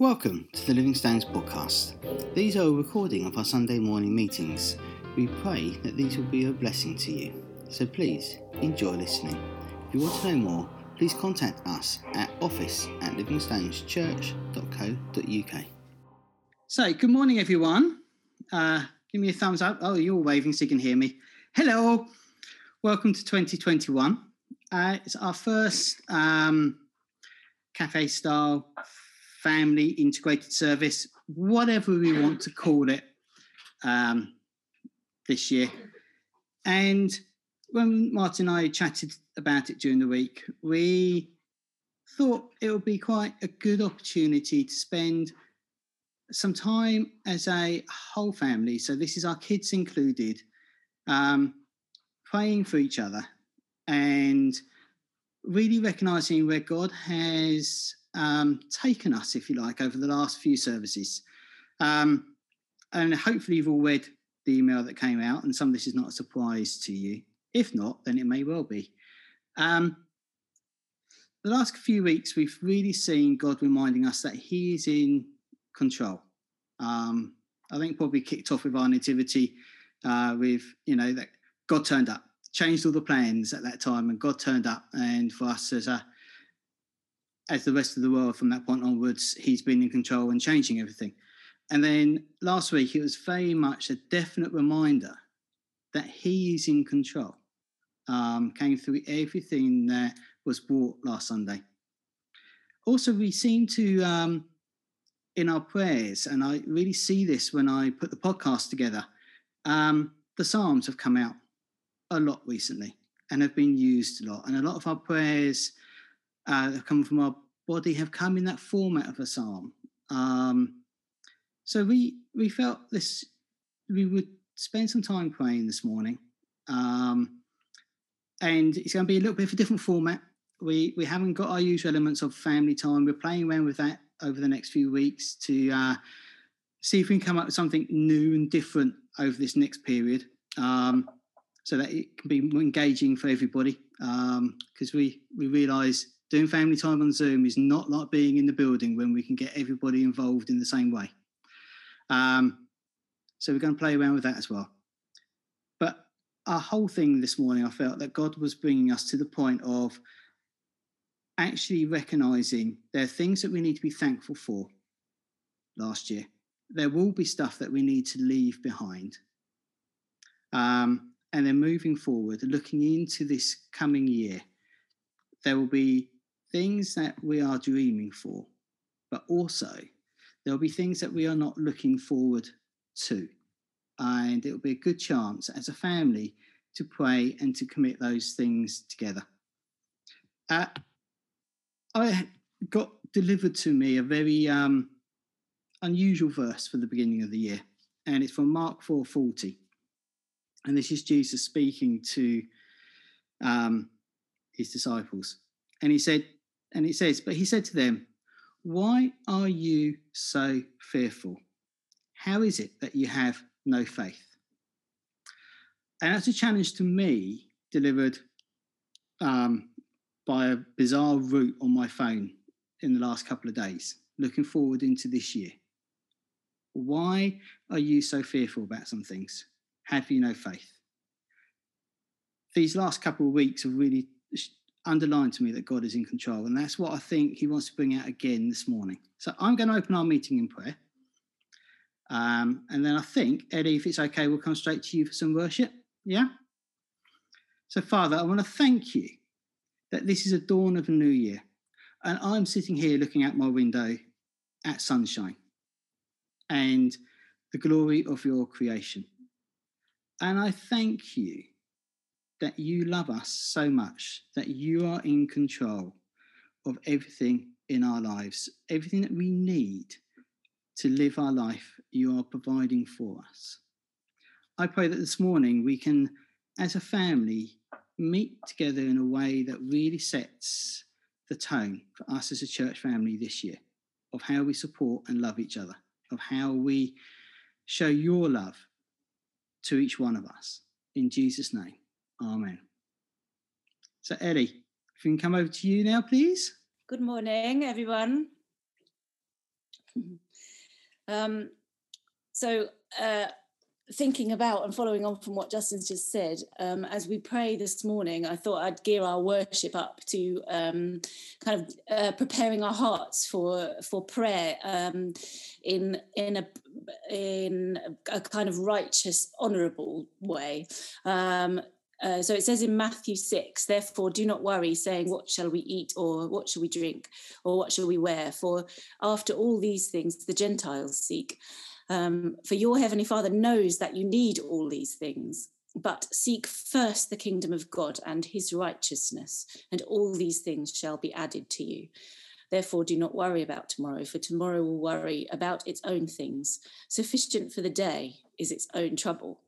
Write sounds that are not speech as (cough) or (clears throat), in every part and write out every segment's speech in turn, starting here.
Welcome to the Living Stones podcast. These are a recording of our Sunday morning meetings. We pray that these will be a blessing to you. So please enjoy listening. If you want to know more, please contact us at office at livingstoneschurch.co.uk. So, good morning, everyone. Uh, give me a thumbs up. Oh, you're waving so you can hear me. Hello. Welcome to 2021. Uh, it's our first um, cafe style family integrated service, whatever we want to call it um, this year. And when Martin and I chatted about it during the week, we thought it would be quite a good opportunity to spend some time as a whole family. So this is our kids included, um, praying for each other and really recognizing where God has um, taken us, if you like, over the last few services. Um, and hopefully, you've all read the email that came out, and some of this is not a surprise to you. If not, then it may well be. Um, the last few weeks, we've really seen God reminding us that He is in control. Um, I think probably kicked off with our nativity, uh, with you know that God turned up, changed all the plans at that time, and God turned up. And for us as a as the rest of the world from that point onwards, he's been in control and changing everything. And then last week, it was very much a definite reminder that he is in control. Um, came through everything that was brought last Sunday. Also, we seem to, um, in our prayers, and I really see this when I put the podcast together, um, the Psalms have come out a lot recently and have been used a lot. And a lot of our prayers uh, have come from our body have come in that format of a psalm. Um, so we we felt this we would spend some time praying this morning, um, and it's going to be a little bit of a different format. We we haven't got our usual elements of family time. We're playing around with that over the next few weeks to uh, see if we can come up with something new and different over this next period. Um, so that it can be engaging for everybody because um, we we realise doing family time on Zoom is not like being in the building when we can get everybody involved in the same way. Um, so we're going to play around with that as well. But our whole thing this morning, I felt that God was bringing us to the point of actually recognizing there are things that we need to be thankful for last year. There will be stuff that we need to leave behind. Um, and then moving forward, looking into this coming year, there will be things that we are dreaming for, but also there'll be things that we are not looking forward to. And it'll be a good chance as a family to pray and to commit those things together. Uh, I got delivered to me a very um, unusual verse for the beginning of the year, and it's from Mark 4:40, and this is Jesus speaking to um, his disciples, and he said, and it says, But he said to them, Why are you so fearful? How is it that you have no faith? And that's a challenge to me delivered um, by a bizarre route on my phone in the last couple of days, looking forward into this year. Why are you so fearful about some things? Have you no faith? These last couple of weeks have really underlined to me that God is in control. And that's what I think he wants to bring out again this morning. So I'm going to open our meeting in prayer. Um, and then I think, Eddie, if it's okay, we'll come straight to you for some worship. Yeah? So, Father, I want to thank you that this is a dawn of a new year. And I'm sitting here looking out my window at sunshine and the glory of your creation. And I thank you that you love us so much that you are in control of everything in our lives, everything that we need to live our life, you are providing for us. I pray that this morning we can, as a family, meet together in a way that really sets the tone for us as a church family this year of how we support and love each other, of how we show your love to each one of us. In Jesus' name. Amen. So, Eddie, if we can come over to you now, please. Good morning, everyone. (clears throat) Um, so, uh, thinking about and following on from what Justin's just said, um, as we pray this morning, I thought I'd gear our worship up to um, kind of uh, preparing our hearts for for prayer um, in in a in a kind of righteous, honourable way. Uh, so it says in Matthew 6, therefore do not worry, saying, What shall we eat, or what shall we drink, or what shall we wear? For after all these things the Gentiles seek. Um, for your heavenly Father knows that you need all these things. But seek first the kingdom of God and his righteousness, and all these things shall be added to you. Therefore, do not worry about tomorrow, for tomorrow will worry about its own things. Sufficient for the day is its own trouble.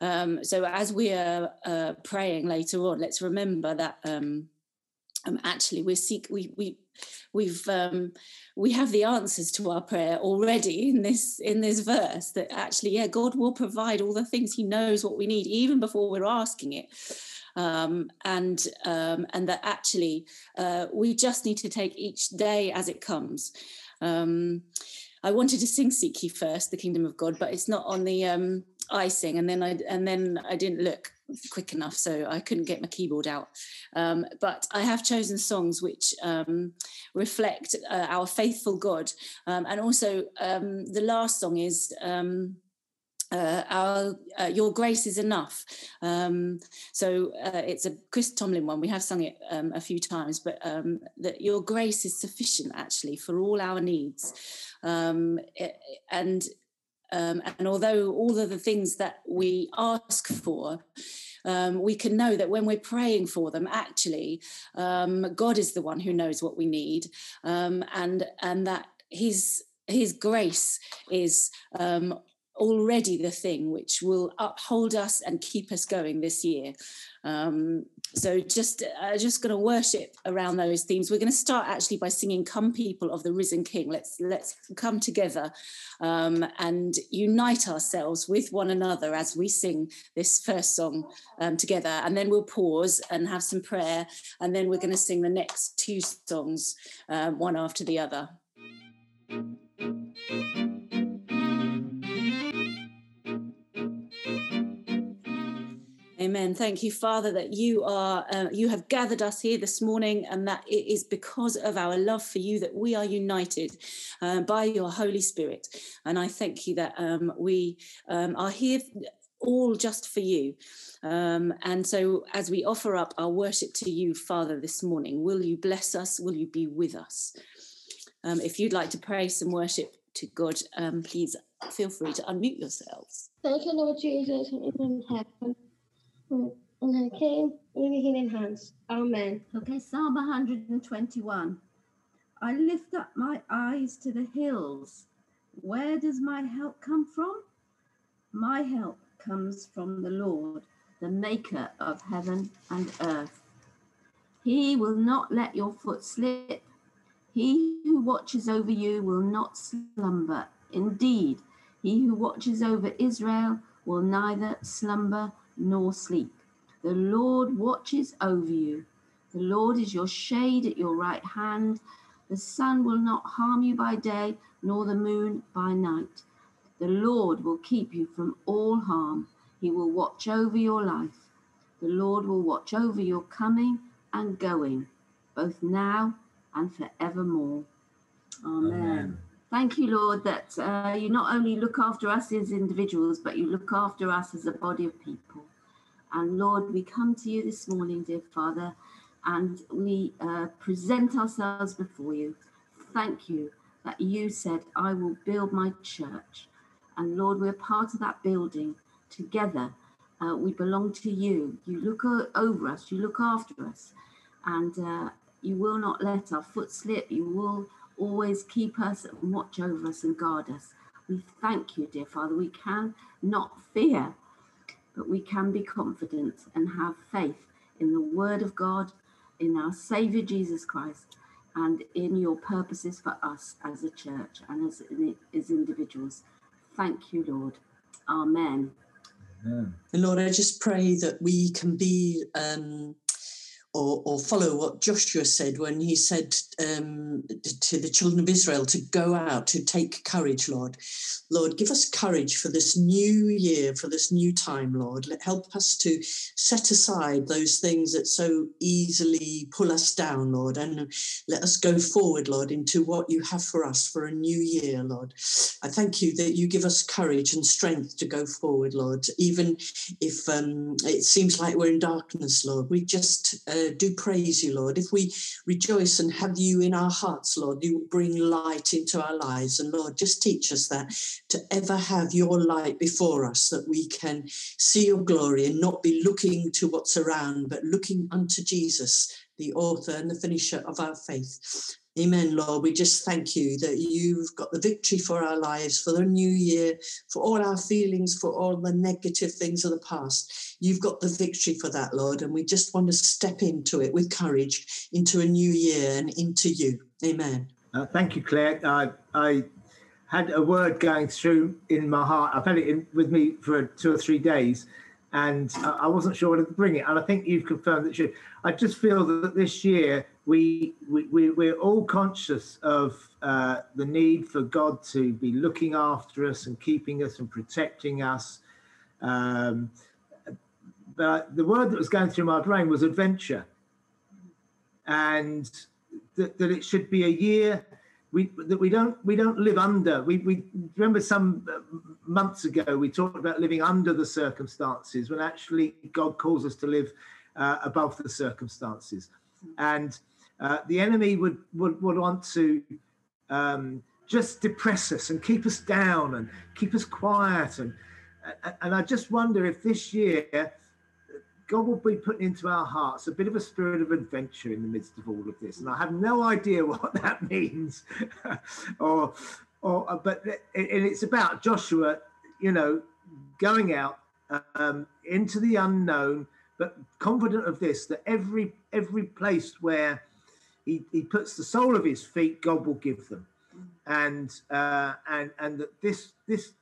Um, so, as we are uh, praying later on, let's remember that um, um, actually we seek we we we've um, we have the answers to our prayer already in this in this verse that actually yeah god will provide all the things he knows what we need even before we're asking it. Um, and um, and that actually uh, we just need to take each day as it comes. Um, I wanted to sing "Seek Ye First, the Kingdom of God," but it's not on the um, icing, and then I and then I didn't look quick enough, so I couldn't get my keyboard out. Um, but I have chosen songs which um, reflect uh, our faithful God, um, and also um, the last song is. Um, uh, our uh, your grace is enough um, so uh, it's a chris tomlin one we have sung it um, a few times but um, that your grace is sufficient actually for all our needs um, it, and um, and although all of the things that we ask for um, we can know that when we're praying for them, actually, um, God is the one who knows what we need, um, and and that His His grace is um, already the thing which will uphold us and keep us going this year. Um, so just uh, just going to worship around those themes. We're going to start actually by singing "Come, People of the Risen King." Let's let's come together um, and unite ourselves with one another as we sing this first song um, together, and then we'll pause and have some prayer, and then we're going to sing the next two songs uh, one after the other. Amen. Thank you, Father, that you are uh, you have gathered us here this morning, and that it is because of our love for you that we are united uh, by your Holy Spirit. And I thank you that um, we um, are here all just for you. Um, and so, as we offer up our worship to you, Father, this morning, will you bless us? Will you be with us? Um, if you'd like to pray some worship to God, um, please feel free to unmute yourselves. Thank you, Lord Jesus, in heaven. The king, in healing hands. Amen. Okay, Psalm 121. I lift up my eyes to the hills. Where does my help come from? My help comes from the Lord, the maker of heaven and earth. He will not let your foot slip. He who watches over you will not slumber. Indeed, he who watches over Israel will neither slumber nor sleep. The Lord watches over you. The Lord is your shade at your right hand. The sun will not harm you by day, nor the moon by night. The Lord will keep you from all harm. He will watch over your life. The Lord will watch over your coming and going, both now and forevermore. Amen. Amen. Thank you, Lord, that uh, you not only look after us as individuals, but you look after us as a body of people. And Lord, we come to you this morning, dear Father, and we uh, present ourselves before you. Thank you that you said, I will build my church. And Lord, we're part of that building together. Uh, we belong to you. You look over us, you look after us, and uh, you will not let our foot slip. You will always keep us and watch over us and guard us. We thank you, dear Father. We can not fear but we can be confident and have faith in the Word of God, in our Savior Jesus Christ, and in your purposes for us as a church and as, as individuals. Thank you, Lord. Amen. Amen. Lord, I just pray that we can be um, or, or follow what Joshua said when he said um, to the children of Israel to go out, to take courage, Lord. Lord, give us courage for this new year, for this new time, Lord. Help us to set aside those things that so easily pull us down, Lord, and let us go forward, Lord, into what you have for us for a new year, Lord. I thank you that you give us courage and strength to go forward, Lord, even if um, it seems like we're in darkness, Lord. We just uh, do praise you, Lord. If we rejoice and have you in our hearts, Lord, you bring light into our lives. And Lord, just teach us that to ever have your light before us, that we can see your glory and not be looking to what's around, but looking unto Jesus, the author and the finisher of our faith. Amen, Lord. We just thank you that you've got the victory for our lives, for the new year, for all our feelings, for all the negative things of the past. You've got the victory for that, Lord. And we just want to step into it with courage into a new year and into you. Amen. Uh, thank you, Claire. Uh, I had a word going through in my heart. I've had it in, with me for two or three days, and I wasn't sure to bring it. And I think you've confirmed that. You, I just feel that this year we, we, we are all conscious of uh, the need for God to be looking after us and keeping us and protecting us. Um, but the word that was going through my brain was adventure, and that, that it should be a year we that we don't we don't live under. We we remember some uh, months ago we talked about living under the circumstances when actually God calls us to live uh, above the circumstances, and uh, the enemy would, would would want to um, just depress us and keep us down and keep us quiet and and I just wonder if this year God will be putting into our hearts a bit of a spirit of adventure in the midst of all of this. And I have no idea (laughs) what that means. (laughs) or, or, uh, but it, it's about Joshua, you know, going out um, into the unknown, but confident of this, that every, every place where he, he puts the sole of his feet, God will give them. And, uh, and, and that this, this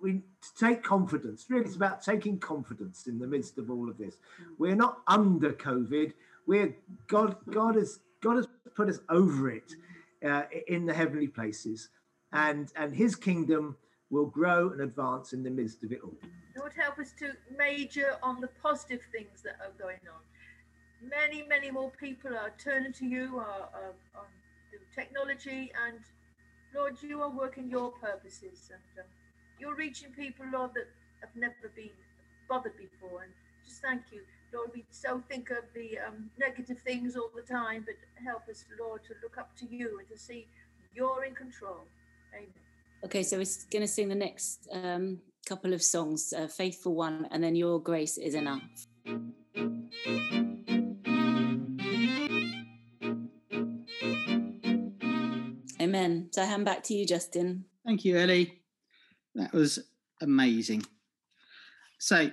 we to take confidence. Really, it's about taking confidence in the midst of all of this. We're not under COVID. We're God. God has God has put us over it uh, in the heavenly places, and and His kingdom will grow and advance in the midst of it all. Lord, help us to major on the positive things that are going on. Many, many more people are turning to you are, are, on technology, and Lord, you are working your purposes and. Um, you're reaching people, Lord, that have never been bothered before. And just thank you, Lord. We so think of the um, negative things all the time, but help us, Lord, to look up to you and to see you're in control. Amen. Okay, so we're going to sing the next um, couple of songs uh, Faithful One, and then Your Grace is Enough. Amen. So I hand back to you, Justin. Thank you, Ellie. That was amazing. So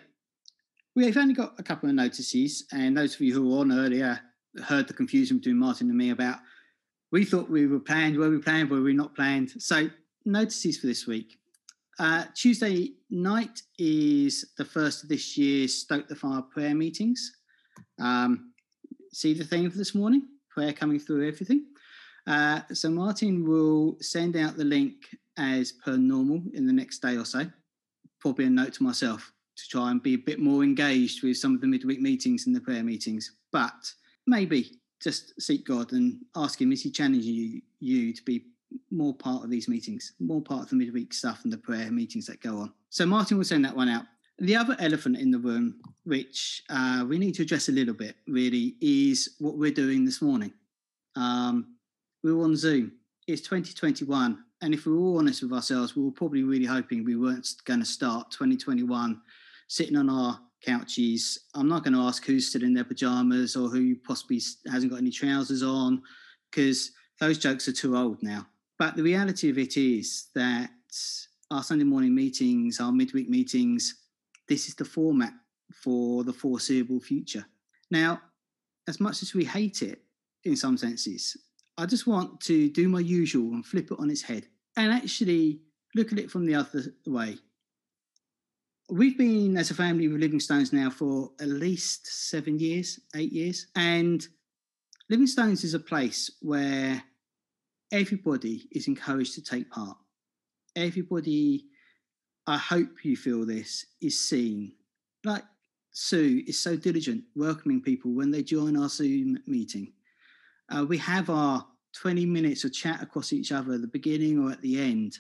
we've only got a couple of notices, and those of you who were on earlier heard the confusion between Martin and me about we thought we were planned, were we planned, were we not planned? So notices for this week. Uh, Tuesday night is the first of this year's Stoke the Fire prayer meetings. Um, see the theme for this morning? Prayer coming through everything. Uh, so Martin will send out the link as per normal in the next day or so. Probably a note to myself to try and be a bit more engaged with some of the midweek meetings and the prayer meetings. But maybe just seek God and ask Him, is He challenging you, you to be more part of these meetings, more part of the midweek stuff and the prayer meetings that go on? So Martin will send that one out. The other elephant in the room, which uh, we need to address a little bit, really, is what we're doing this morning. Um, we're on Zoom. It's 2021 and if we're all honest with ourselves, we were probably really hoping we weren't going to start 2021 sitting on our couches. I'm not going to ask who's still in their pajamas or who possibly hasn't got any trousers on, because those jokes are too old now. But the reality of it is that our Sunday morning meetings, our midweek meetings, this is the format for the foreseeable future. Now, as much as we hate it in some senses, I just want to do my usual and flip it on its head and actually look at it from the other way. We've been, as a family, with Living Stones now for at least seven years, eight years. And Living Stones is a place where everybody is encouraged to take part. Everybody, I hope you feel this, is seen. Like Sue is so diligent welcoming people when they join our Zoom meeting. Uh, we have our 20 minutes of chat across each other at the beginning or at the end.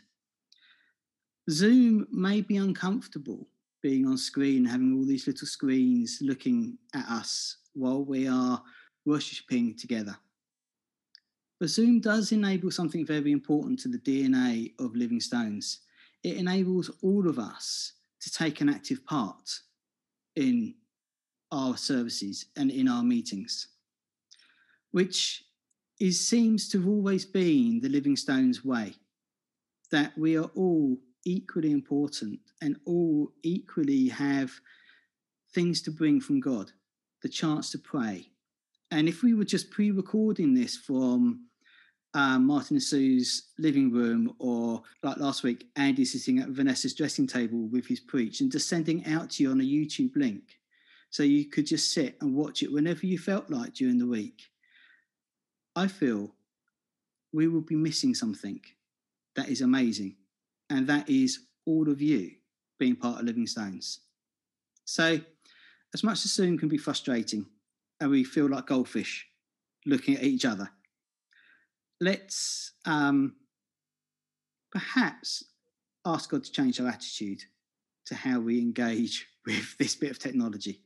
Zoom may be uncomfortable being on screen, having all these little screens looking at us while we are worshipping together. But Zoom does enable something very important to the DNA of Living Stones. It enables all of us to take an active part in our services and in our meetings, which is, seems to have always been the Living Stones way that we are all equally important and all equally have things to bring from God, the chance to pray. And if we were just pre recording this from um, Martin and Sue's living room, or like last week, Andy sitting at Vanessa's dressing table with his preach and just sending out to you on a YouTube link. So you could just sit and watch it whenever you felt like during the week. I feel we will be missing something that is amazing, and that is all of you being part of Living Stones. So, as much as Zoom can be frustrating, and we feel like goldfish looking at each other, let's um, perhaps ask God to change our attitude to how we engage (laughs) with this bit of technology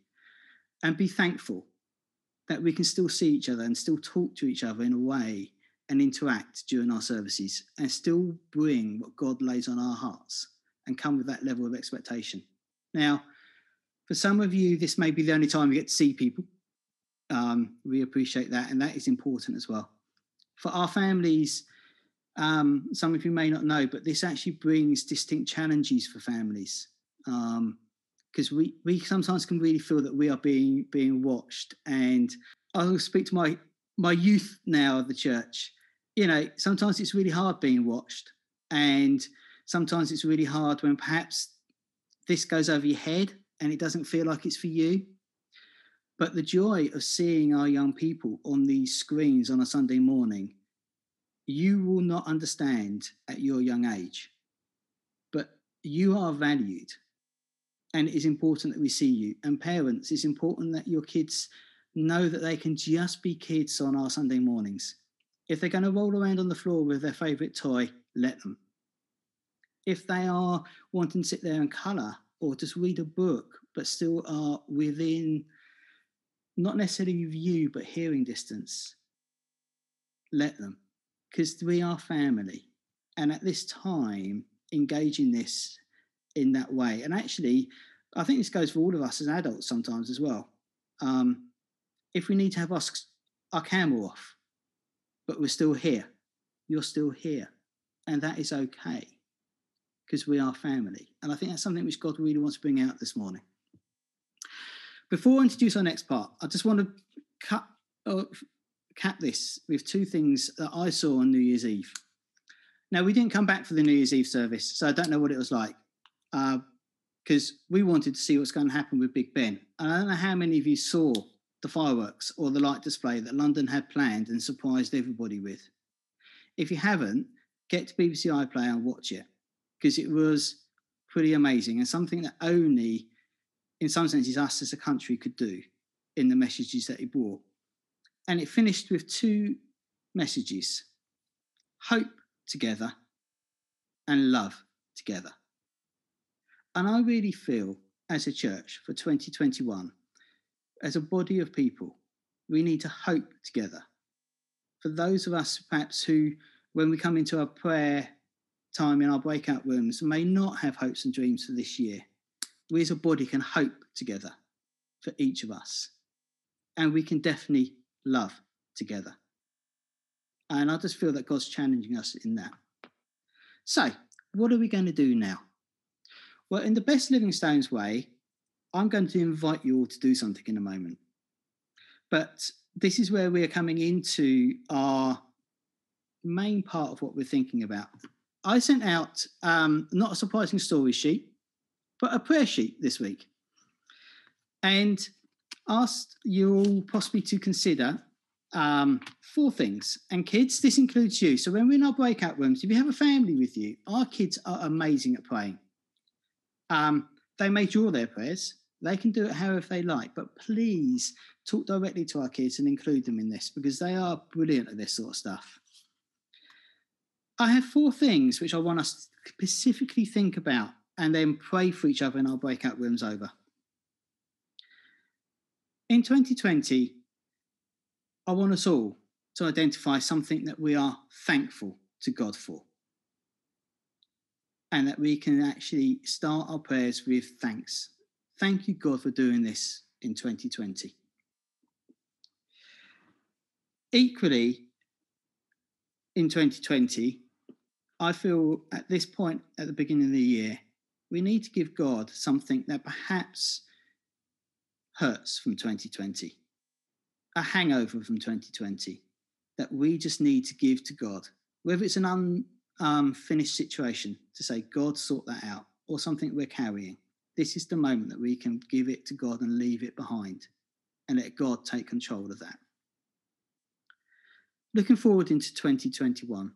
and be thankful that we can still see each other and still talk to each other in a way and interact during our services and still bring what God lays on our hearts and come with that level of expectation. Now, for some of you, this may be the only time you get to see people. Um, we appreciate that, and that is important as well for our families, um, some of you may not know, but this actually brings distinct challenges for families. Because we, we sometimes can really feel that we are being being watched. And I'll speak to my my youth now of the church. You know, sometimes it's really hard being watched, and sometimes it's really hard when perhaps this goes over your head and it doesn't feel like it's for you. But the joy of seeing our young people on these screens on a Sunday morning, you will not understand at your young age. But you are valued. And it is important that we see you. And parents, it's important that your kids know that they can just be kids on our Sunday mornings. If they're going to roll around on the floor with their favourite toy, let them. If they are wanting to sit there and colour or just read a book, but still are within not necessarily view, but hearing distance, let them, because we are family. And at this time, engaging this in that way. And actually, I think this goes for all of us as adults sometimes as well. Um, if we need to have our, our camera off, but we're still here, you're still here. And that is okay because we are family. And I think that's something which God really wants to bring out this morning. Before I introduce our next part, I just want to cut, uh, cap this with two things that I saw on New Year's Eve. Now, we didn't come back for the New Year's Eve service, so I don't know what it was like because uh, we wanted to see what's going to happen with Big Ben. And I don't know how many of you saw the fireworks or the light display that London had planned and surprised everybody with. If you haven't, get to BBC iPlayer and watch it because it was pretty amazing and something that only in some senses, us as a country could do in the messages that he brought. And it finished with two messages hope together and love together. And I really feel, as a church for 2021, as a body of people, we need to hope together. For those of us, perhaps, who, when we come into our prayer time in our breakout rooms, may not have hopes and dreams for this year, we as a body can hope together for each of us. And we can definitely love together. And I just feel that God's challenging us in that. So, what are we going to do now? Well, in the best Living Stones way, I'm going to invite you all to do something in a moment. But this is where we are coming into our main part of what we're thinking about. I sent out um, not a surprising story sheet, but a prayer sheet this week and asked you all possibly to consider um, four things. And kids, this includes you. So when we're in our breakout rooms, if you have a family with you, our kids are amazing at praying. Um, they may draw their prayers. They can do it however they like, but please talk directly to our kids and include them in this because they are brilliant at this sort of stuff. I have four things which I want us to specifically think about and then pray for each other in our breakout rooms over. In 2020, I want us all to identify something that we are thankful to God for. And that we can actually start our prayers with thanks. Thank you, God, for doing this in 2020. Equally, in 2020, I feel at this point at the beginning of the year, we need to give God something that perhaps hurts from 2020 a hangover from 2020 that we just need to give to God, whether it's an unfinished um, situation to say, God, sort that out, or something we're carrying. This is the moment that we can give it to God and leave it behind and let God take control of that. Looking forward into 2021,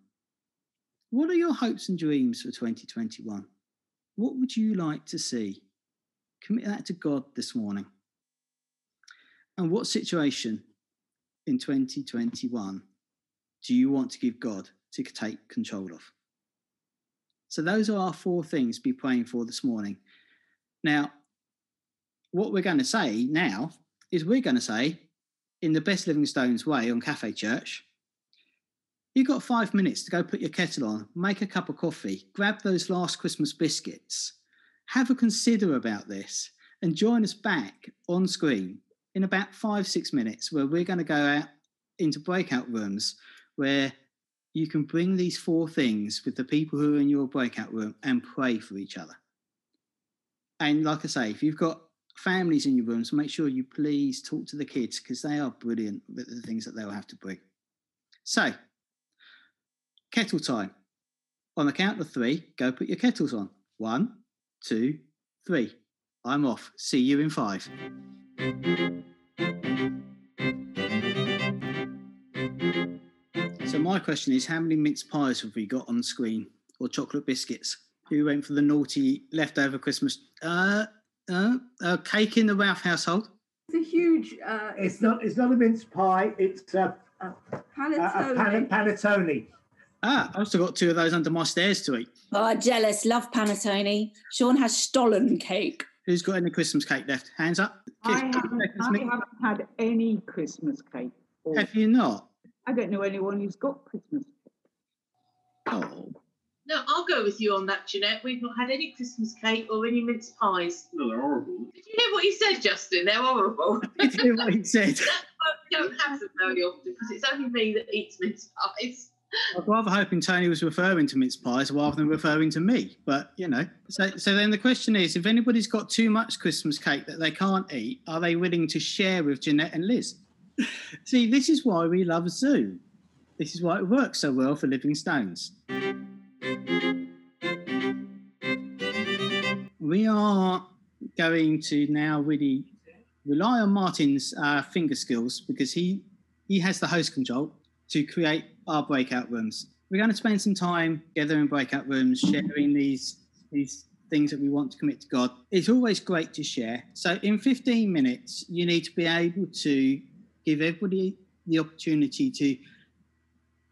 what are your hopes and dreams for 2021? What would you like to see? Commit that to God this morning. And what situation in 2021 do you want to give God to take control of? So, those are our four things to be praying for this morning. Now, what we're going to say now is we're going to say, in the best Living Stones way on Cafe Church, you've got five minutes to go put your kettle on, make a cup of coffee, grab those last Christmas biscuits, have a consider about this, and join us back on screen in about five, six minutes where we're going to go out into breakout rooms where you can bring these four things with the people who are in your breakout room and pray for each other. And like I say, if you've got families in your rooms, make sure you please talk to the kids because they are brilliant with the things that they'll have to bring. So, kettle time. On the count of three, go put your kettles on. One, two, three. I'm off. See you in five. So my question is, how many mince pies have we got on screen, or chocolate biscuits? Who went for the naughty leftover Christmas uh, uh, uh, cake in the Ralph household? It's a huge. Uh, It's not. It's not a mince pie. It's a, a, a, panettone. a pan- panettone. Ah, I've still got two of those under my stairs to eat. Oh, jealous. Love panettone. Sean has Stollen cake. Who's got any Christmas cake left? Hands up. I haven't, I haven't had any Christmas cake. Or, Have you not? I don't know anyone who's got Christmas. Oh, No, I'll go with you on that, Jeanette. We've not had any Christmas cake or any mince pies. No, they're horrible. Did you hear what he said, Justin? They're horrible. (laughs) did you hear what he said? I don't have them very often because it's only me that eats mince pies. I was rather hoping Tony was referring to mince pies rather than referring to me. But you know, so so then the question is, if anybody's got too much Christmas cake that they can't eat, are they willing to share with Jeanette and Liz? (laughs) See, this is why we love Zoom. This is why it works so well for Living Stones. We are going to now really rely on Martin's uh, finger skills because he he has the host control to create our breakout rooms. We're going to spend some time together in breakout rooms, sharing these these things that we want to commit to God. It's always great to share. So in 15 minutes, you need to be able to give everybody the opportunity to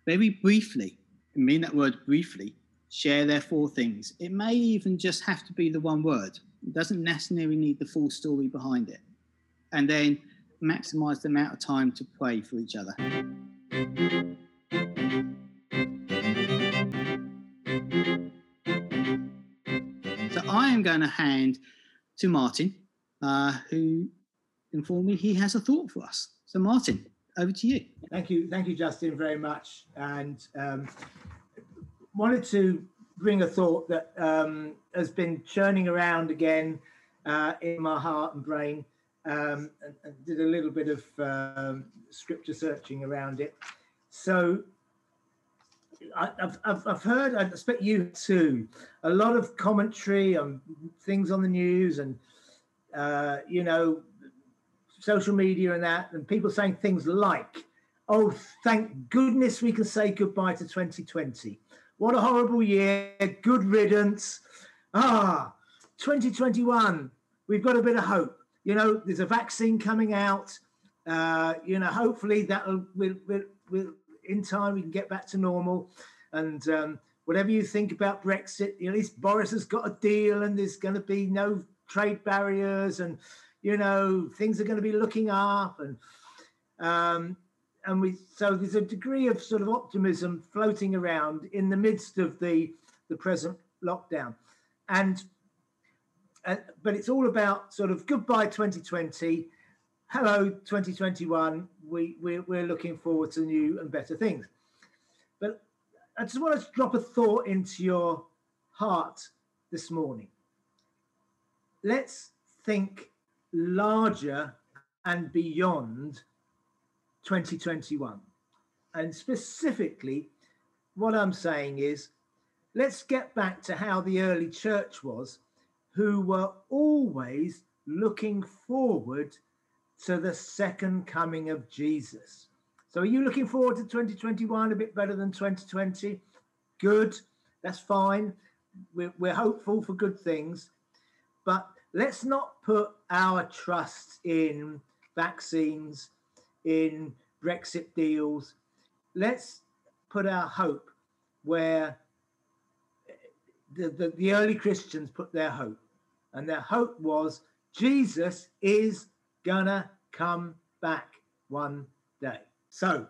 very briefly, I mean that word briefly, share their four things. It may even just have to be the one word. It doesn't necessarily need the full story behind it. And then maximize the amount of time to pray for each other. So I am going to hand to Martin, uh, who informed me he has a thought for us. So Martin, over to you. Thank you, thank you, Justin, very much. And um, wanted to bring a thought that um, has been churning around again uh, in my heart and brain. Um, and, did a little bit of um, scripture searching around it. So I, I've, I've, I've heard, I expect you too, a lot of commentary on things on the news and, uh, you know, social media and that, and people saying things like, Oh, thank goodness we can say goodbye to 2020. What a horrible year. Good riddance. Ah, 2021. We've got a bit of hope. You know, there's a vaccine coming out. Uh, you know, hopefully that'll will will will in time we can get back to normal. And um, whatever you think about Brexit, at least Boris has got a deal, and there's going to be no trade barriers, and you know things are going to be looking up, and um, and we so there's a degree of sort of optimism floating around in the midst of the the present lockdown, and. Uh, but it's all about sort of goodbye 2020 hello 2021 we we're, we're looking forward to new and better things but i just want to drop a thought into your heart this morning let's think larger and beyond 2021 and specifically what i'm saying is let's get back to how the early church was who were always looking forward to the second coming of Jesus. So, are you looking forward to 2021 a bit better than 2020? Good, that's fine. We're, we're hopeful for good things, but let's not put our trust in vaccines, in Brexit deals. Let's put our hope where the, the, the early Christians put their hope and their hope was Jesus is gonna come back one day. So,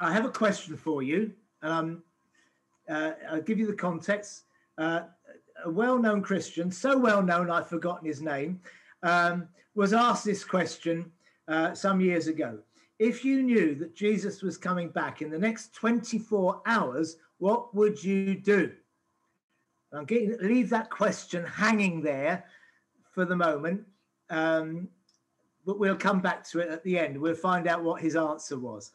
I have a question for you, and I'm, uh, I'll give you the context. Uh, a well-known Christian, so well known I've forgotten his name, um, was asked this question uh, some years ago. If you knew that Jesus was coming back in the next 24 hours, what would you do? I'm getting leave that question hanging there for the moment, um, but we'll come back to it at the end. We'll find out what his answer was.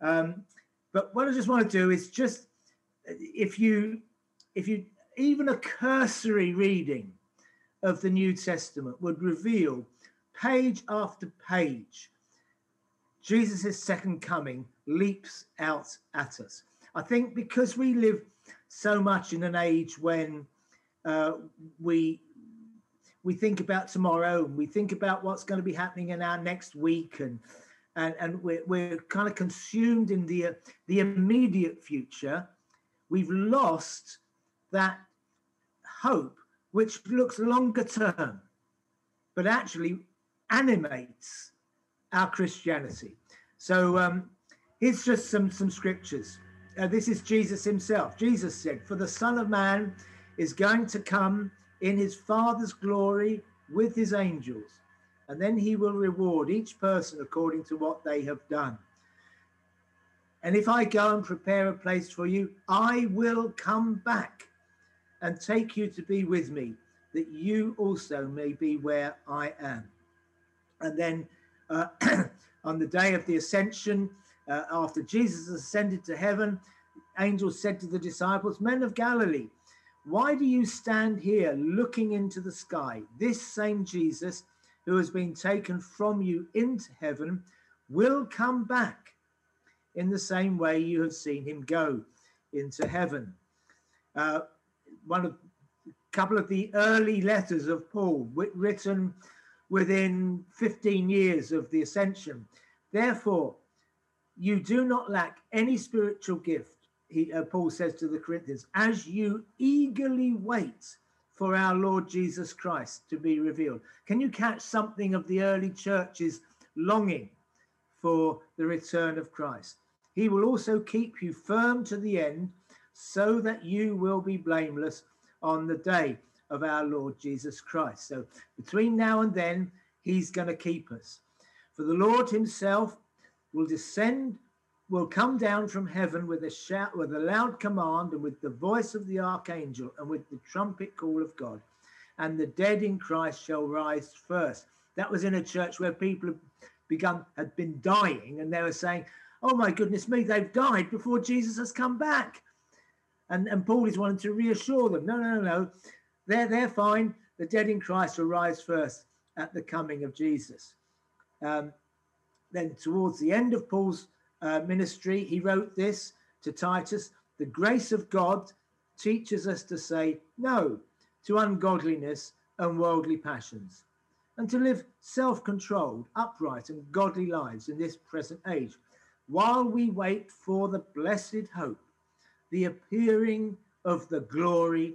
Um, but what I just want to do is just if you if you even a cursory reading of the New Testament would reveal page after page Jesus' second coming leaps out at us. I think because we live so much in an age when uh, we we think about tomorrow and we think about what's going to be happening in our next week and and and we're, we're kind of consumed in the the immediate future we've lost that hope which looks longer term but actually animates our christianity so um here's just some some scriptures uh, this is Jesus himself. Jesus said, For the Son of Man is going to come in his Father's glory with his angels, and then he will reward each person according to what they have done. And if I go and prepare a place for you, I will come back and take you to be with me, that you also may be where I am. And then uh, (clears throat) on the day of the ascension, uh, after Jesus ascended to heaven, angels said to the disciples, Men of Galilee, why do you stand here looking into the sky? This same Jesus who has been taken from you into heaven will come back in the same way you have seen him go into heaven. Uh, one of a couple of the early letters of Paul, written within 15 years of the ascension. Therefore, you do not lack any spiritual gift, he, uh, Paul says to the Corinthians, as you eagerly wait for our Lord Jesus Christ to be revealed. Can you catch something of the early church's longing for the return of Christ? He will also keep you firm to the end so that you will be blameless on the day of our Lord Jesus Christ. So between now and then, he's going to keep us. For the Lord himself will descend, will come down from heaven with a shout, with a loud command, and with the voice of the archangel, and with the trumpet call of God. And the dead in Christ shall rise first. That was in a church where people had begun had been dying, and they were saying, "Oh my goodness me, they've died before Jesus has come back." And and Paul is wanting to reassure them, "No, no, no, they're they're fine. The dead in Christ will rise first at the coming of Jesus." Um, then towards the end of Paul's uh, ministry, he wrote this to Titus The grace of God teaches us to say no to ungodliness and worldly passions, and to live self controlled, upright, and godly lives in this present age, while we wait for the blessed hope, the appearing of the glory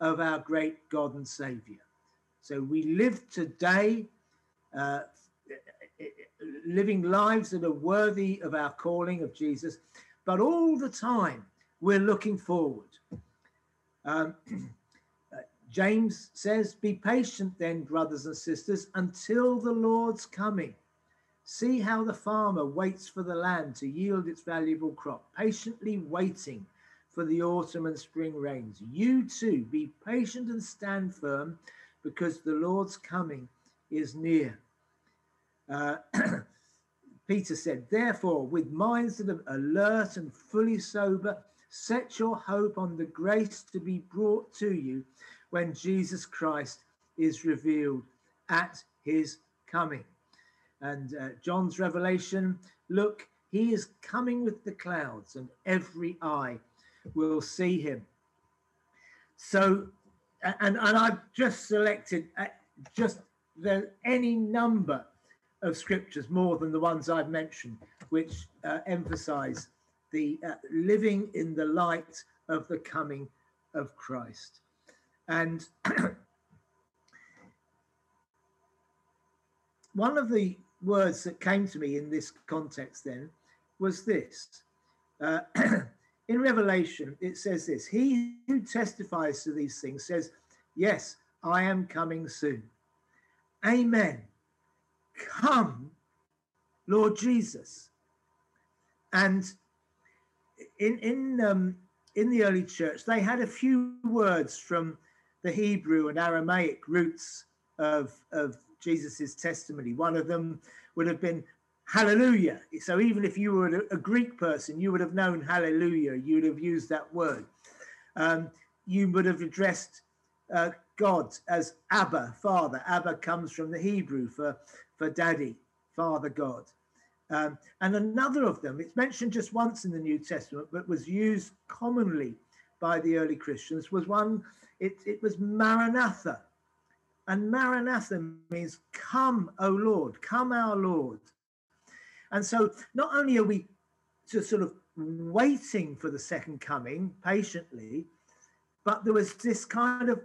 of our great God and Savior. So we live today, uh, living lives that are worthy of our calling of Jesus, but all the time we're looking forward. Um, (clears throat) James says, Be patient then, brothers and sisters, until the Lord's coming. See how the farmer waits for the land to yield its valuable crop, patiently waiting for the autumn and spring rains. You too, be patient and stand firm, because the Lord's coming is near. Uh, (clears throat) Peter said, Therefore, with minds that are alert and fully sober, set your hope on the grace to be brought to you when Jesus Christ is revealed at his coming. And uh, John's revelation look, he is coming with the clouds, and every eye will see him. So, and, and I've just selected uh, just the, any number of scriptures more than the ones I've mentioned, which uh, emphasize the uh, living in the light of the coming of Christ. And (clears throat) one of the words that came to me in this context then was this. Uh, (clears throat) in Revelation, it says this He who testifies to these things says, Yes, I am coming soon. Amen. Come, Lord Jesus. And in in um, in the early church, they had a few words from the Hebrew and Aramaic roots of of Jesus's testimony. One of them would have been hallelujah. So even if you were a, Greek person, you would have known hallelujah. You would have used that word. Um, you would have addressed uh, God as Abba, Father. Abba comes from the Hebrew for for Daddy, Father God. Um, and another of them, it's mentioned just once in the New Testament, but was used commonly by the early Christians, was one, it, it was Maranatha. And Maranatha means, Come, O Lord, come, our Lord. And so not only are we sort of waiting for the second coming patiently, but there was this kind of,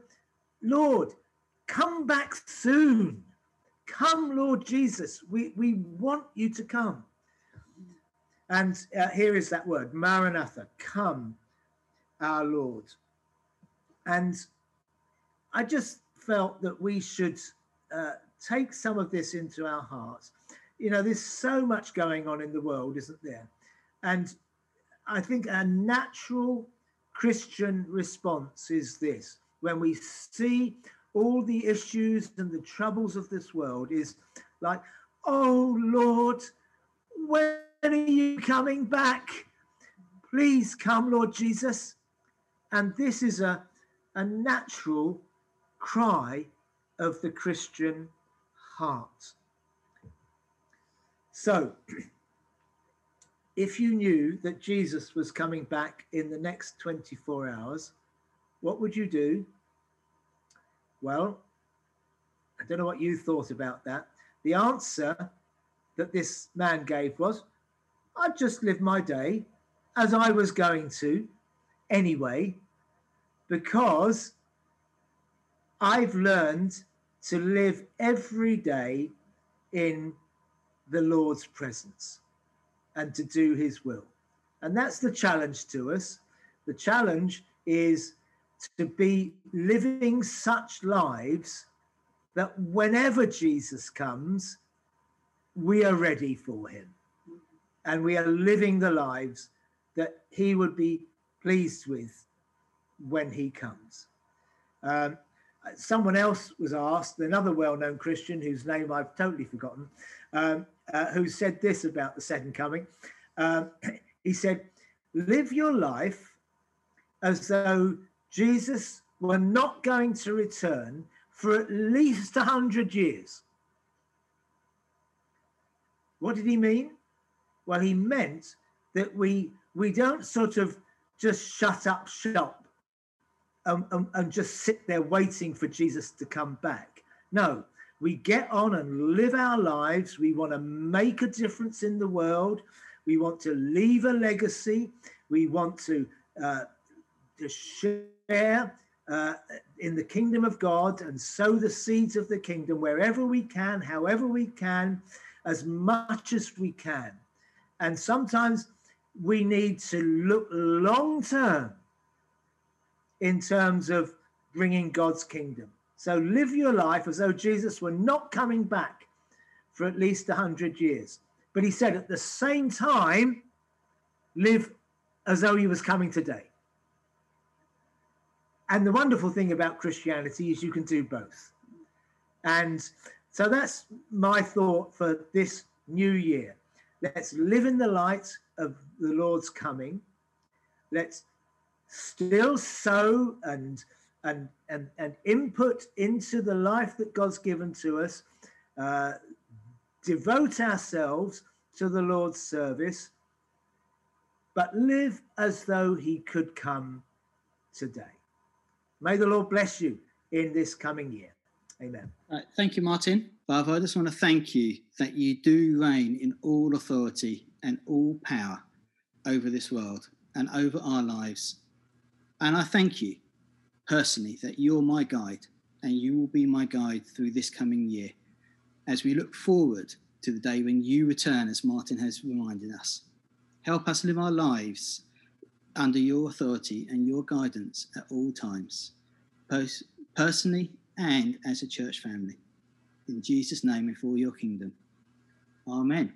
Lord, come back soon. Come, Lord Jesus, we, we want you to come. And uh, here is that word, Maranatha, come, our Lord. And I just felt that we should uh, take some of this into our hearts. You know, there's so much going on in the world, isn't there? And I think a natural Christian response is this when we see all the issues and the troubles of this world is like, oh Lord, when are you coming back? Please come, Lord Jesus. And this is a, a natural cry of the Christian heart. So, if you knew that Jesus was coming back in the next 24 hours, what would you do? Well, I don't know what you thought about that. The answer that this man gave was, I'd just live my day as I was going to anyway, because I've learned to live every day in the Lord's presence and to do his will. And that's the challenge to us. The challenge is to be living such lives that whenever Jesus comes, we are ready for him. And we are living the lives that he would be pleased with when he comes. Um, someone else was asked, another well known Christian whose name I've totally forgotten, um, uh, who said this about the second coming. Um, (clears throat) he said, Live your life as though Jesus were not going to return for at least 100 years. What did he mean? Well, he meant that we we don't sort of just shut up shop and, and just sit there waiting for Jesus to come back. No, we get on and live our lives. We want to make a difference in the world. We want to leave a legacy. We want to, uh, to share uh, in the kingdom of God and sow the seeds of the kingdom wherever we can, however we can, as much as we can. And sometimes we need to look long term in terms of bringing God's kingdom. So live your life as though Jesus were not coming back for at least 100 years. But he said at the same time, live as though he was coming today. And the wonderful thing about Christianity is you can do both. And so that's my thought for this new year. Let's live in the light of the Lord's coming. Let's still sow and and and, and input into the life that God's given to us. Uh, devote ourselves to the Lord's service, but live as though He could come today. May the Lord bless you in this coming year. Amen. Right, thank you, Martin. Barbara, I just want to thank you that you do reign in all authority and all power over this world and over our lives. And I thank you personally that you're my guide and you will be my guide through this coming year as we look forward to the day when you return, as Martin has reminded us. Help us live our lives under your authority and your guidance at all times, both personally and as a church family. In Jesus' name and for your kingdom. Amen.